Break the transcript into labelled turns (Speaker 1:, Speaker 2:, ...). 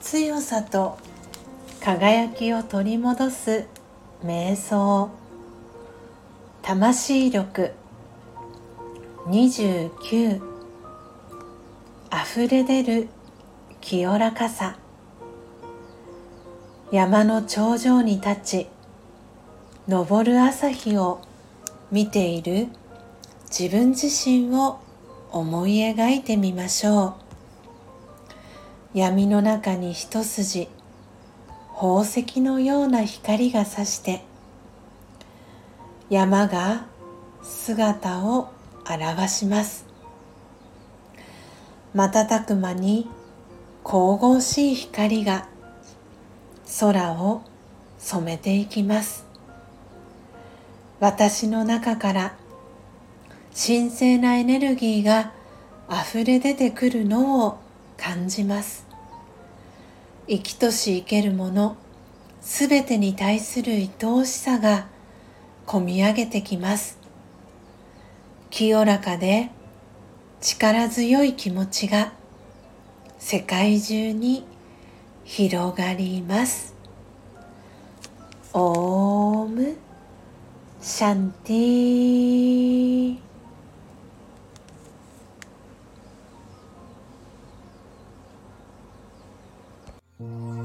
Speaker 1: 強さと輝きを取り戻す瞑想。魂力。29溢れ出る清らかさ。山の頂上に立ち。昇る朝日を見ている。自分自身を思い描いてみましょう。闇の中に一筋宝石のような光がさして山が姿を現します。瞬く間に神々しい光が空を染めていきます。私の中から神聖なエネルギーが溢れ出てくるのを感じます。生きとし生けるものすべてに対する愛おしさがこみ上げてきます。清らかで力強い気持ちが世界中に広がります。オームシャンティー。Mm.